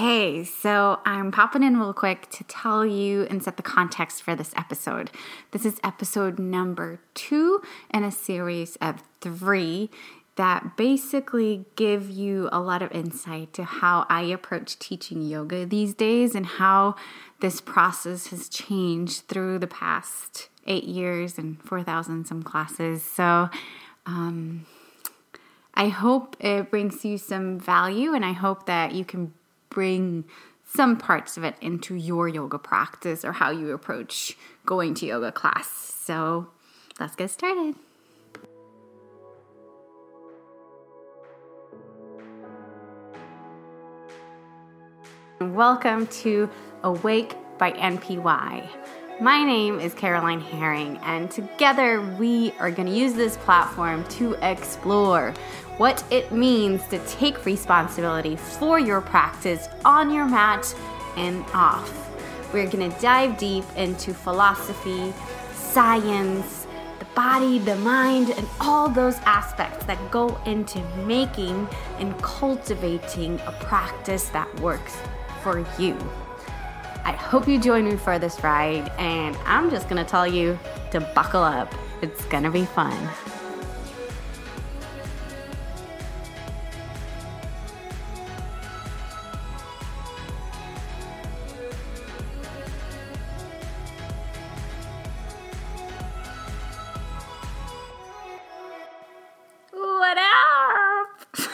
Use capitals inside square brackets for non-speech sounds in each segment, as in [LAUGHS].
Okay, so I'm popping in real quick to tell you and set the context for this episode. This is episode number two in a series of three that basically give you a lot of insight to how I approach teaching yoga these days and how this process has changed through the past eight years and 4,000 some classes. So, um, I hope it brings you some value and I hope that you can bring some parts of it into your yoga practice or how you approach going to yoga class. So let's get started. Welcome to Awake by NPY. My name is Caroline Herring, and together we are going to use this platform to explore what it means to take responsibility for your practice on your mat and off. We're going to dive deep into philosophy, science, the body, the mind, and all those aspects that go into making and cultivating a practice that works for you. I hope you join me for this ride, and I'm just gonna tell you to buckle up. It's gonna be fun. What up?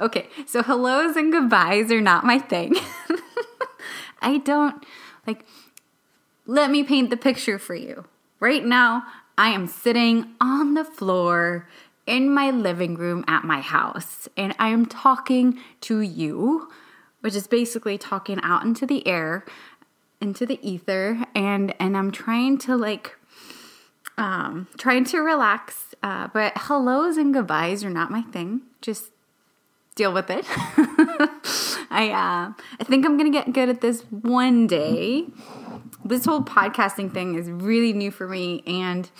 [LAUGHS] okay, so hellos and goodbyes are not my thing. [LAUGHS] I don't like let me paint the picture for you. Right now, I am sitting on the floor in my living room at my house and I am talking to you, which is basically talking out into the air, into the ether and and I'm trying to like um trying to relax, uh, but hellos and goodbyes are not my thing. Just deal with it. [LAUGHS] I uh, I think I'm gonna get good at this one day. This whole podcasting thing is really new for me, and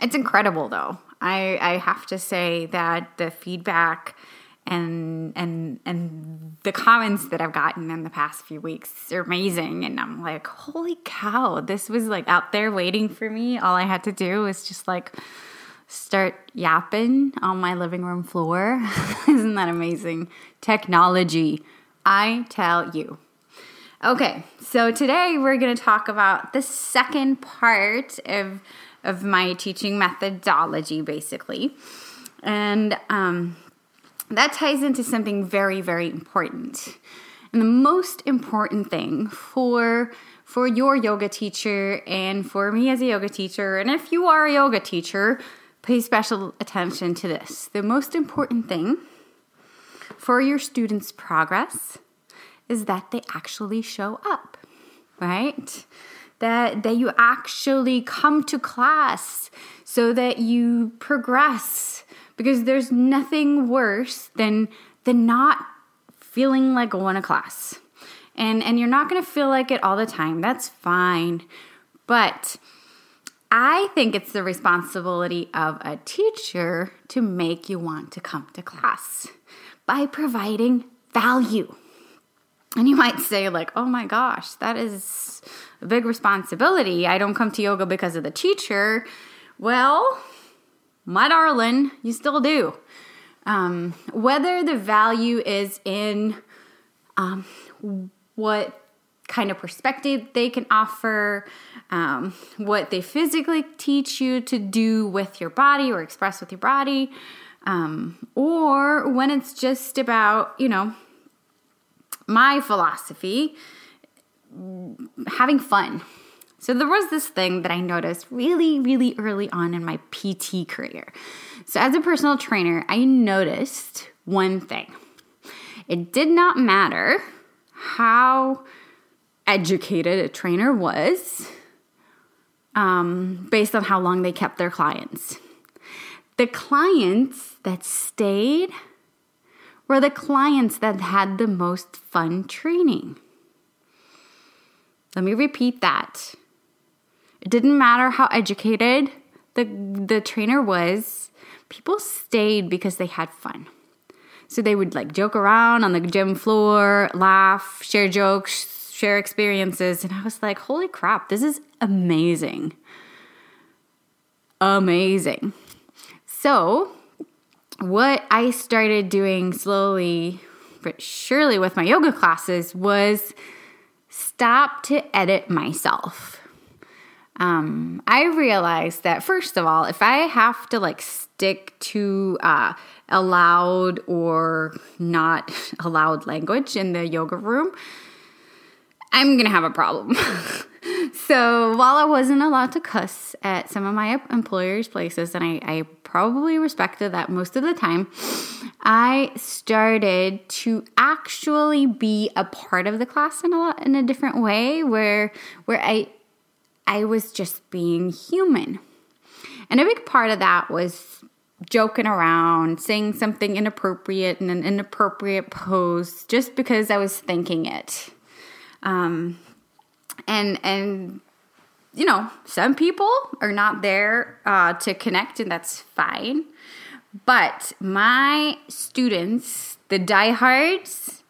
it's incredible. Though I I have to say that the feedback and and and the comments that I've gotten in the past few weeks are amazing, and I'm like, holy cow! This was like out there waiting for me. All I had to do was just like start yapping on my living room floor. [LAUGHS] Isn't that amazing? Technology, I tell you. Okay, so today we're going to talk about the second part of of my teaching methodology, basically, and um, that ties into something very, very important. And the most important thing for for your yoga teacher and for me as a yoga teacher, and if you are a yoga teacher, pay special attention to this. The most important thing for your students' progress is that they actually show up, right? That, that you actually come to class so that you progress because there's nothing worse than, than not feeling like going to class. And, and you're not going to feel like it all the time. That's fine. But I think it's the responsibility of a teacher to make you want to come to class by providing value. And you might say, like, oh my gosh, that is a big responsibility. I don't come to yoga because of the teacher. Well, my darling, you still do. Um, whether the value is in um, what kind of perspective they can offer, um, what they physically teach you to do with your body or express with your body, um, or when it's just about, you know, my philosophy, having fun. So there was this thing that I noticed really, really early on in my PT career. So as a personal trainer, I noticed one thing. It did not matter how educated a trainer was um, based on how long they kept their clients. The clients that stayed were the clients that had the most fun training. Let me repeat that. It didn't matter how educated the, the trainer was, people stayed because they had fun. So they would like joke around on the gym floor, laugh, share jokes, share experiences. And I was like, holy crap, this is amazing. Amazing. So, what I started doing slowly but surely with my yoga classes was stop to edit myself. Um, I realized that first of all, if I have to like stick to uh, allowed or not [LAUGHS] allowed language in the yoga room, I'm gonna have a problem. [LAUGHS] so while I wasn't allowed to cuss at some of my employers' places, and I, I probably respected that most of the time, I started to actually be a part of the class in a lot in a different way, where where I I was just being human, and a big part of that was joking around, saying something inappropriate in an inappropriate pose, just because I was thinking it. Um, and and you know, some people are not there uh, to connect, and that's fine. But my students, the diehards,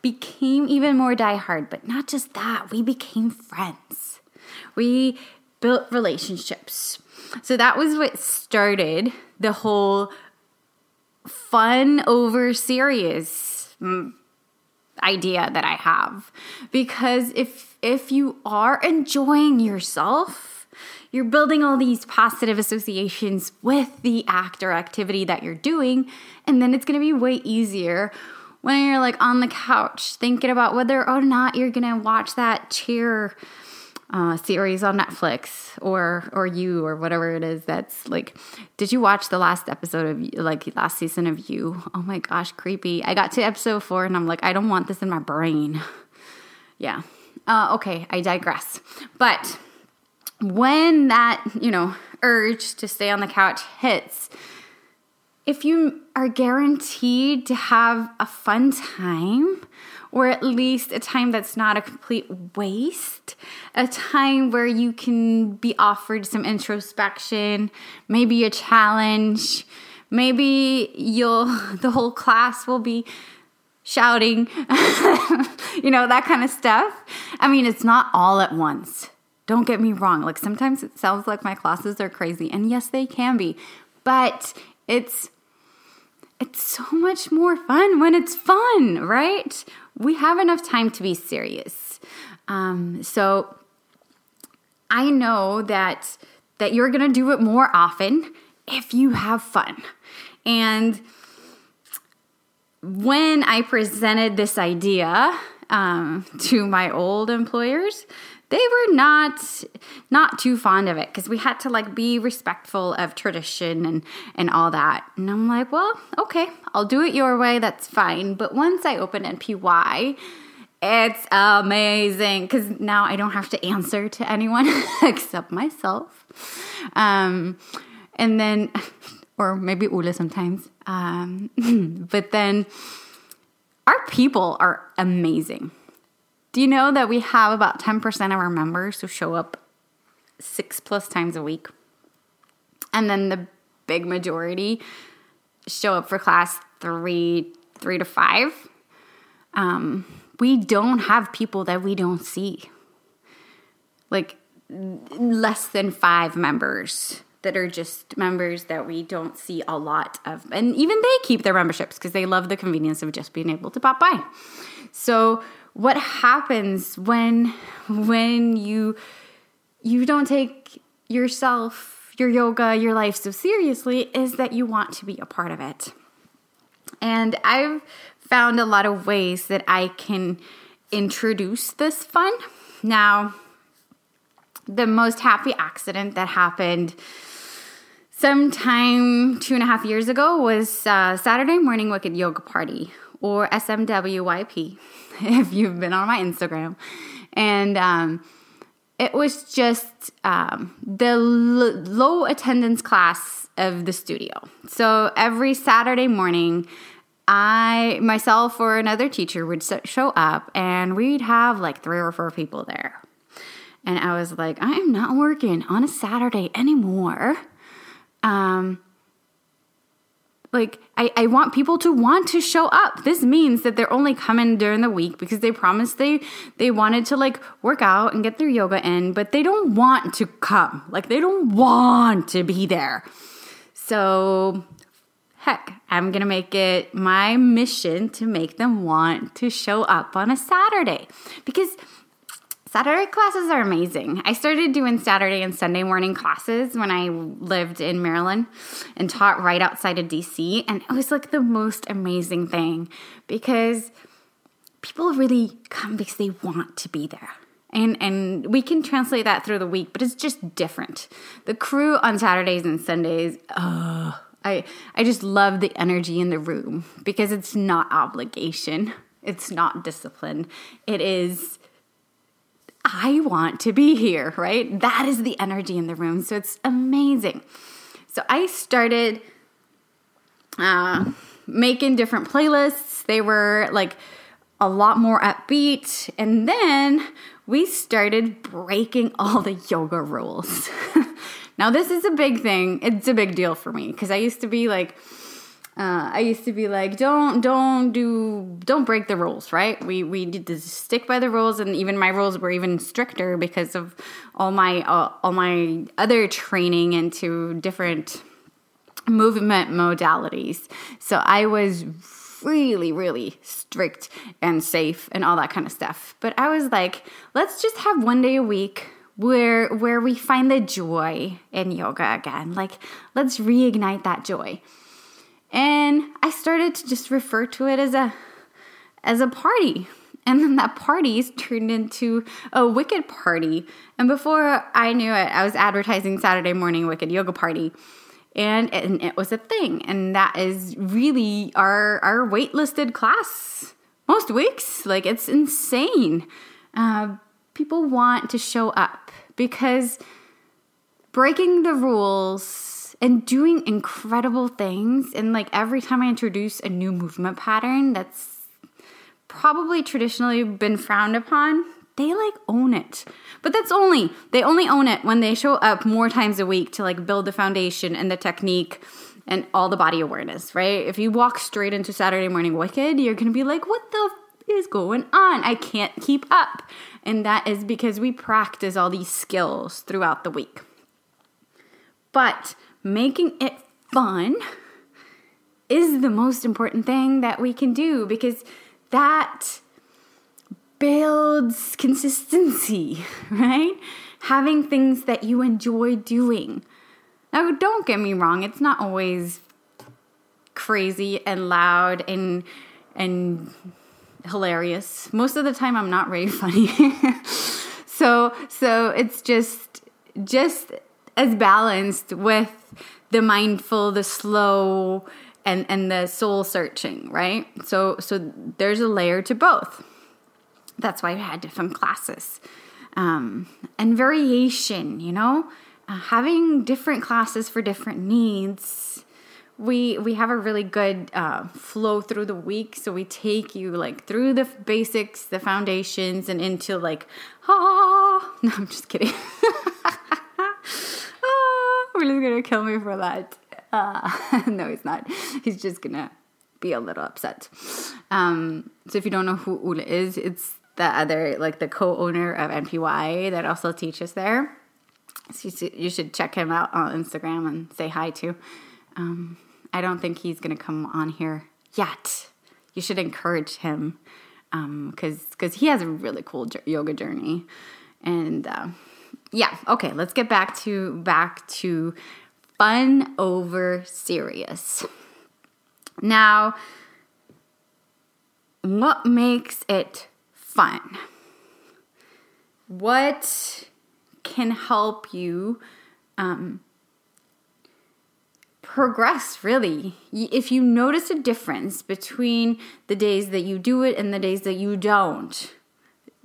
became even more diehard. But not just that, we became friends. We built relationships. So that was what started the whole fun over serious mm, idea that I have. Because if if you are enjoying yourself, you're building all these positive associations with the act or activity that you're doing, and then it's going to be way easier when you're like on the couch thinking about whether or not you're going to watch that cheer uh, series on Netflix or or you or whatever it is that's like did you watch the last episode of like last season of you? Oh my gosh creepy. I got to episode 4 and I'm like I don't want this in my brain. [LAUGHS] Yeah. Uh, okay I digress. But when that you know urge to stay on the couch hits if you are guaranteed to have a fun time or at least a time that's not a complete waste, a time where you can be offered some introspection, maybe a challenge, maybe you'll [LAUGHS] the whole class will be shouting, [LAUGHS] you know, that kind of stuff. I mean, it's not all at once. Don't get me wrong. Like sometimes it sounds like my classes are crazy, and yes, they can be. But it's it's so much more fun when it's fun, right? We have enough time to be serious. Um, so I know that that you're gonna do it more often if you have fun. And when I presented this idea um, to my old employers, they were not not too fond of it because we had to like be respectful of tradition and and all that. And i'm like well okay i'll do it your way that's fine. But once i open npy it's amazing because now i don't have to answer to anyone [LAUGHS] except myself. Um and then [LAUGHS] or maybe ula sometimes um [LAUGHS] but then our people are amazing do you know that we have about 10% of our members who show up six plus times a week? And then the big majority show up for class three, three to five. Um, we don't have people that we don't see. Like less than five members that are just members that we don't see a lot of. And even they keep their memberships because they love the convenience of just being able to pop by. So what happens when when you you don't take yourself your yoga your life so seriously is that you want to be a part of it. And i've found a lot of ways that i can introduce this fun. Now the most happy accident that happened sometime two and a half years ago was uh, saturday morning wicked yoga party or smwyp [LAUGHS] if you've been on my Instagram. And um, it was just um, the l- low attendance class of the studio. So every Saturday morning, I myself or another teacher would show up and we'd have like three or four people there. And I was like, I am not working on a Saturday anymore. Um, like I, I want people to want to show up. This means that they're only coming during the week because they promised they they wanted to like work out and get their yoga in but they don't want to come. Like they don't want to be there. So heck i'm gonna make it my mission to make them want to show up on a saturday. Because Saturday classes are amazing. I started doing Saturday and Sunday morning classes when I lived in Maryland and taught right outside of DC. And it was like the most amazing thing because people really come because they want to be there. And, and we can translate that through the week, but it's just different. The crew on Saturdays and Sundays, I, I just love the energy in the room because it's not obligation. It's not discipline. It is I want to be here, right? That is the energy in the room. So it's amazing. So I started uh, making different playlists. They were like a lot more upbeat. And then we started breaking [LAUGHS] all the yoga rules. [LAUGHS] now, this is a big thing. It's a big deal for me because I used to be like, uh, I used to be like, don't, don't do, don't break the rules, right? We we need to stick by the rules, and even my rules were even stricter because of all my uh, all my other training into different movement modalities. So I was really, really strict and safe and all that kind of stuff. But I was like, let's just have one day a week where where we find the joy in yoga again. Like, let's reignite that joy. And I started to just refer to it as a as a party. And then that party's turned into a wicked party. And before I knew it, I was advertising Saturday morning wicked yoga party. And, and it was a thing. And that is really our our waitlisted class most weeks. Like it's insane. Uh, people want to show up because breaking the rules and doing incredible things. And like every time I introduce a new movement pattern that's probably traditionally been frowned upon, they like own it. But that's only, they only own it when they show up more times a week to like build the foundation and the technique and all the body awareness, right? If you walk straight into Saturday Morning Wicked, you're gonna be like, what the f- is going on? I can't keep up. And that is because we practice all these skills throughout the week. But making it fun is the most important thing that we can do because that builds consistency, [LAUGHS] right? Having things that you enjoy doing. Now, don't get me wrong, it's not always crazy and loud and and hilarious. Most of the time I'm not very [LAUGHS] funny. so so it's just just as balanced with the mindful, the slow, and and the soul searching, right? So so there's a layer to both. That's why I had different classes um, and variation. You know, uh, having different classes for different needs. We we have a really good uh, flow through the week, so we take you like through the basics, the foundations, and into like ah. [LAUGHS] No, I'm just kidding. [LAUGHS] Will's gonna kill me for that. Uh, [LAUGHS] no, he's not. He's just gonna be a little upset. Um, so if you don't know who Ule is, it's the other, like the co-owner of NPY that also teaches there. So you should check him out on Instagram and say hi to. Um, I don't think he's gonna come on here yet. You should encourage him because um, because he has a really cool yoga journey, and uh, yeah, okay, let's get back to back to fun over serious. Now, what makes it fun? What can help you um, progress really if you notice a difference between the days that you do it and the days that you don't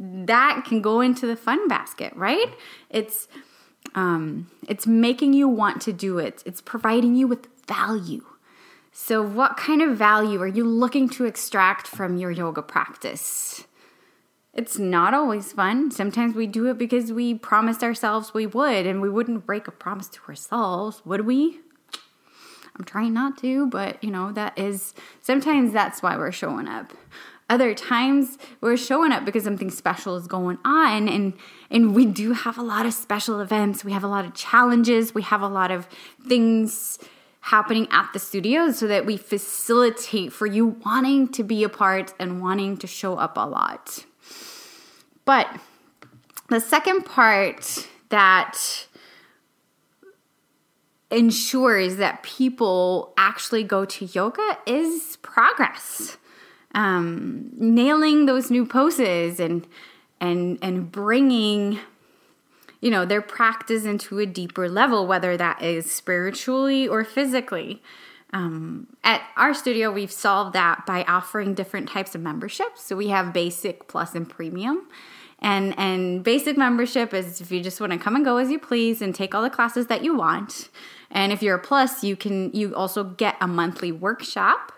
that can go into the fun basket, right? It's um, it's making you want to do it. It's providing you with value. So, what kind of value are you looking to extract from your yoga practice? It's not always fun. Sometimes we do it because we promised ourselves we would, and we wouldn't break a promise to ourselves, would we? I'm trying not to, but you know, that is sometimes that's why we're showing up. Other times we're showing up because something special is going on and and we do have a lot of special events. We have a lot of challenges. We have a lot of things happening at the studio so that we facilitate for you wanting to be a part and wanting to show up a lot. But the second part that ensures that people actually go to yoga is progress. Um, nailing those new poses and and and bringing you know their practice into a deeper level whether that is spiritually or physically. Um, at our studio we've solved that by offering different types of memberships. So we have basic plus and premium. And and basic membership is if you just want to come and go as you please and take all the classes that you want. And if you're a plus, you can you also get a monthly workshop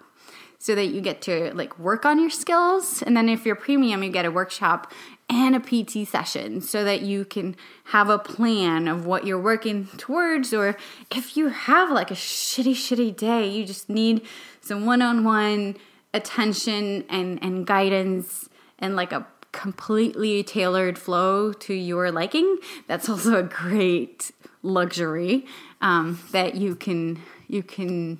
so that you get to like work on your skills. And then if you're premium, you get a workshop and a PT session so that you can have a plan of what you're working towards. Or if you have like a shitty, shitty day, you just need some one on one attention and, and guidance and like a completely tailored flow to your liking. That's also a great luxury um, that you can you can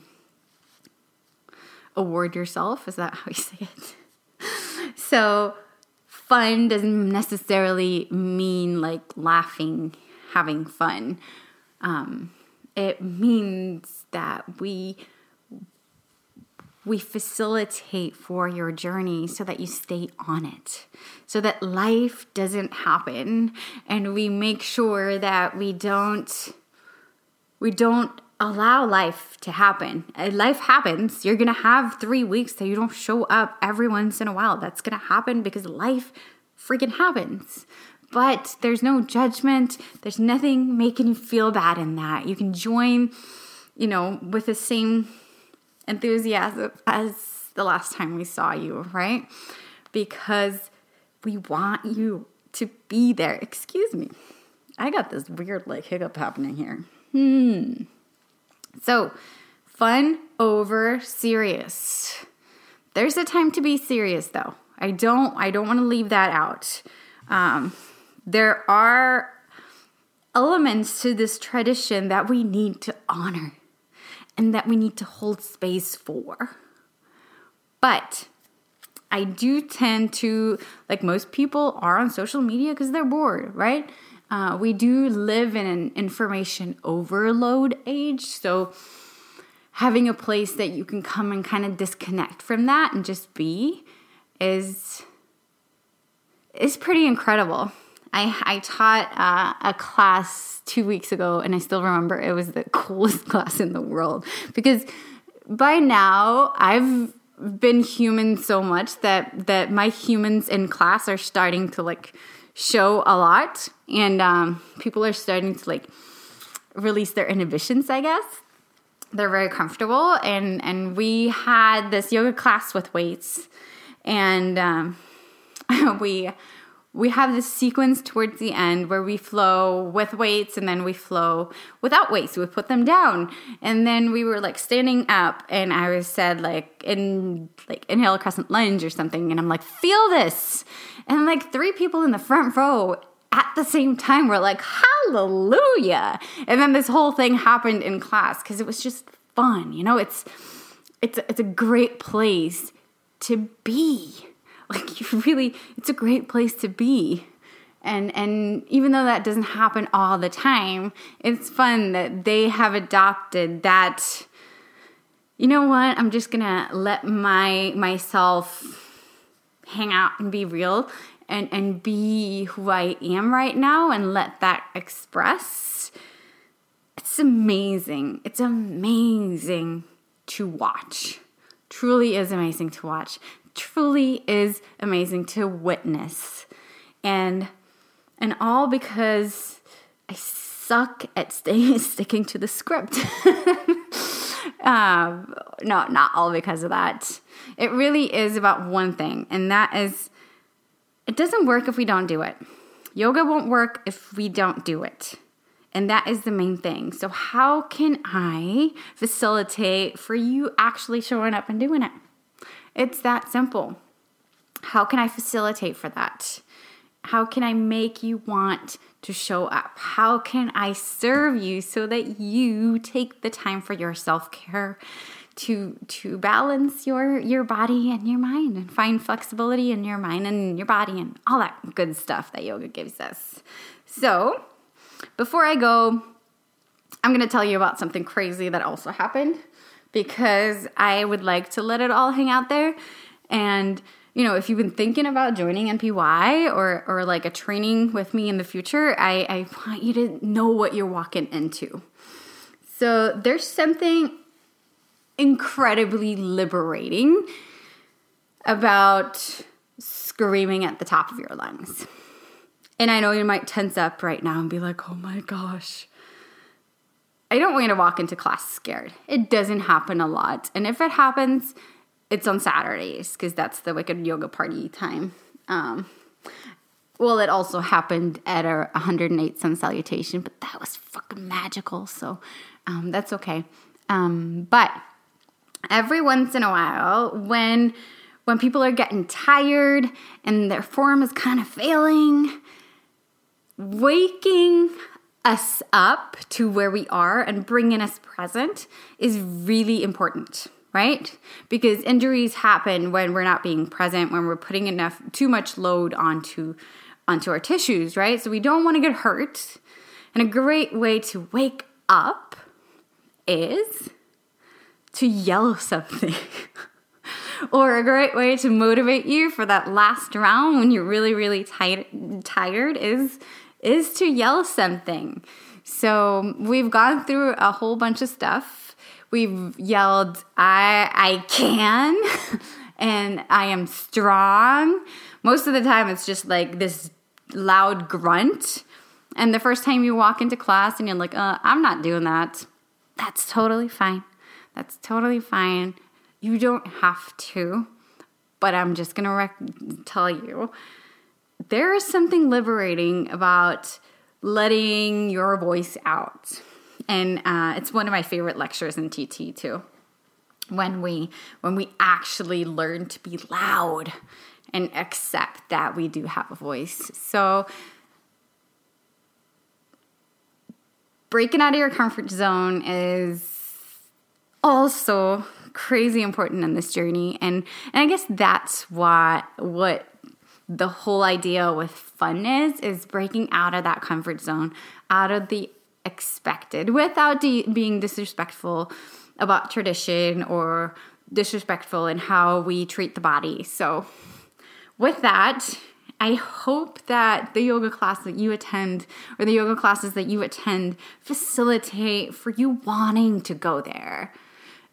award yourself. Is that how you say it? [LAUGHS] so fun doesn't necessarily mean like laughing, having fun. Um, it means that we we facilitate for your journey so that you stay on it, so that life doesn't happen, and we make sure that we don't we don't allow life to happen. Uh, life happens. You're going to have three weeks that you don't show up every once in a while. That's going to happen because life freaking happens. But there's no judgment. There's nothing making you feel bad in that. You can join, you know, with the same enthusiasm as the last time we saw you, right? Because we want you to be there. Excuse me. I got this weird like hiccup happening here. Hmm. So, fun over serious. There's a time to be serious though. I don't I don't want to leave that out. Um, there are elements to this tradition that we need to honor and that we need to hold space for. But I do tend to, like most people are on social media because they're bored, right? Uh, we do live in an information overload age, so having a place that you can come and kind of disconnect from that and just be is is pretty incredible. I I taught uh, a class two weeks ago, and I still remember it was the [LAUGHS] coolest [LAUGHS] class in the world because by now I've been human so much that that my humans in class are starting to like show a lot, and um, people are starting to like release their inhibitions. I guess they're very comfortable, and and we had this yoga class with weights, and um, [LAUGHS] we we have this sequence towards the end where we flow with weights and then we flow without weights. We put them down. And then we were like standing up and I was said like in like inhale crescent lunge or something. And I'm like, feel this. And like three people in the front row at the same time were like, hallelujah. And then this whole thing happened in class because it was just fun. You know, it's it's it's a great place to be [LAUGHS] like you really it's a great place to be and and even though that doesn't happen all the time it's fun that they have adopted that you know what i'm just gonna let my myself hang out and be real and and be who i am right now and let that express it's amazing it's amazing to watch truly is amazing to watch truly is amazing to witness. And and all because I suck at staying [LAUGHS] sticking to the script. [LAUGHS] um, no, not all because of that. It really is about one thing, and that is it doesn't work if we don't do it. Yoga won't work if we don't do it. And that is the main thing. So, how can I facilitate for you actually showing up and doing it? It's that simple. How can I facilitate for that? How can I make you want to show up? How can I serve you so that you take the time for your self-care to to balance your your body and your mind and find flexibility in your mind and your body and all that good stuff that yoga gives us. So, before I go, I'm going to tell you about something crazy that also happened because I would like to let it all hang out there and you know, if you've been thinking about joining NPY or or like a training with me in the future, I, I want you to know what you're walking into. So there's something incredibly liberating about screaming at the top of your lungs. And I know you might tense up right now and be like, oh my gosh. I don't want you to walk into class scared. It doesn't happen a lot. And if it happens, it's on Saturdays because that's the Wicked Yoga Party time. Um, well, it also happened at our 108 Sun Salutation, but that was fucking magical. So um, that's okay. Um, but every once in a while, when when people are getting tired and their form is kind of failing, waking us up to where we are and bringing us present is really important right? Because injuries happen when we're not being present, when we're putting enough too much load onto onto our tissues, right? So we don't want to get hurt. And a great way to wake up is to yell [LAUGHS] something. or a great way to motivate you for that last round when you're really really tired tired is is to yell something. So, we've gone through a whole bunch of stuff We've yelled, I, I can, [LAUGHS] and I am strong. Most of the time, it's just like this loud grunt. And the first time you walk into class and you're like, uh, I'm not doing that, that's totally fine. That's totally fine. You don't have to, but I'm just gonna rec- tell you there is something liberating about letting your voice out and uh, it's one of my favorite lectures in TT too. When we when we actually learn to be loud and accept that we do have a voice. So breaking out of your comfort zone is also crazy important in this journey and and I guess that's what what the whole idea with fun is is breaking out of that comfort zone out of the expected without de- being disrespectful about tradition or disrespectful in how we treat the body. So, with that, I hope that the yoga class that you attend or the yoga classes that you attend facilitate for you wanting to go there.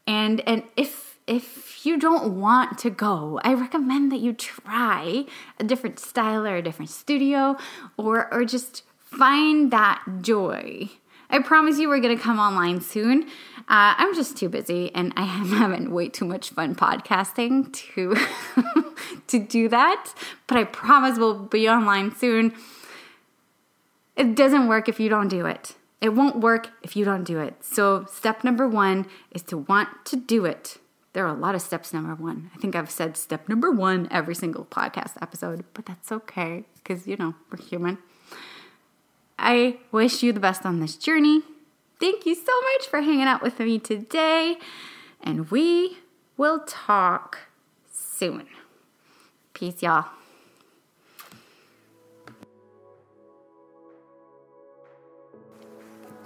And and if if you don't want to go, I recommend that you try a different style or a different studio or or just find that joy I promise you we're going to come online soon. Uh, I'm just too busy and I [LAUGHS] am having way too much fun podcasting to, [LAUGHS] to do that. But I promise we'll be online soon. It doesn't work if you don't do it. It won't work if you don't do it. So, step number one is to want to do it. There are a lot of steps, number one. I think I've said step number one every single podcast episode, but that's okay because, you know, we're human. I wish you the best on this journey. Thank you so much for hanging out with me today, and we will talk soon. Peace, y'all.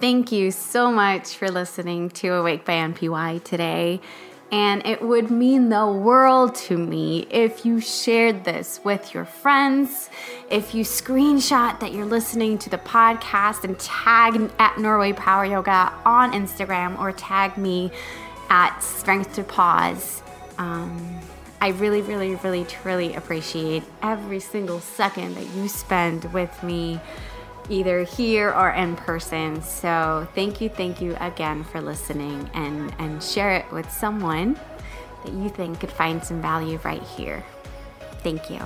Thank you so much for listening to Awake by NPY today. And it would mean the world to me if you shared this with your friends, if you screenshot that you're listening to the podcast and tag at Norway Power Yoga on Instagram or tag me at Strength to Pause. Um, I really, really, really, truly appreciate every single second that you spend with me either here or in person. So thank you, thank you again for listening and, and share it with someone that you think could find some value right here. Thank you.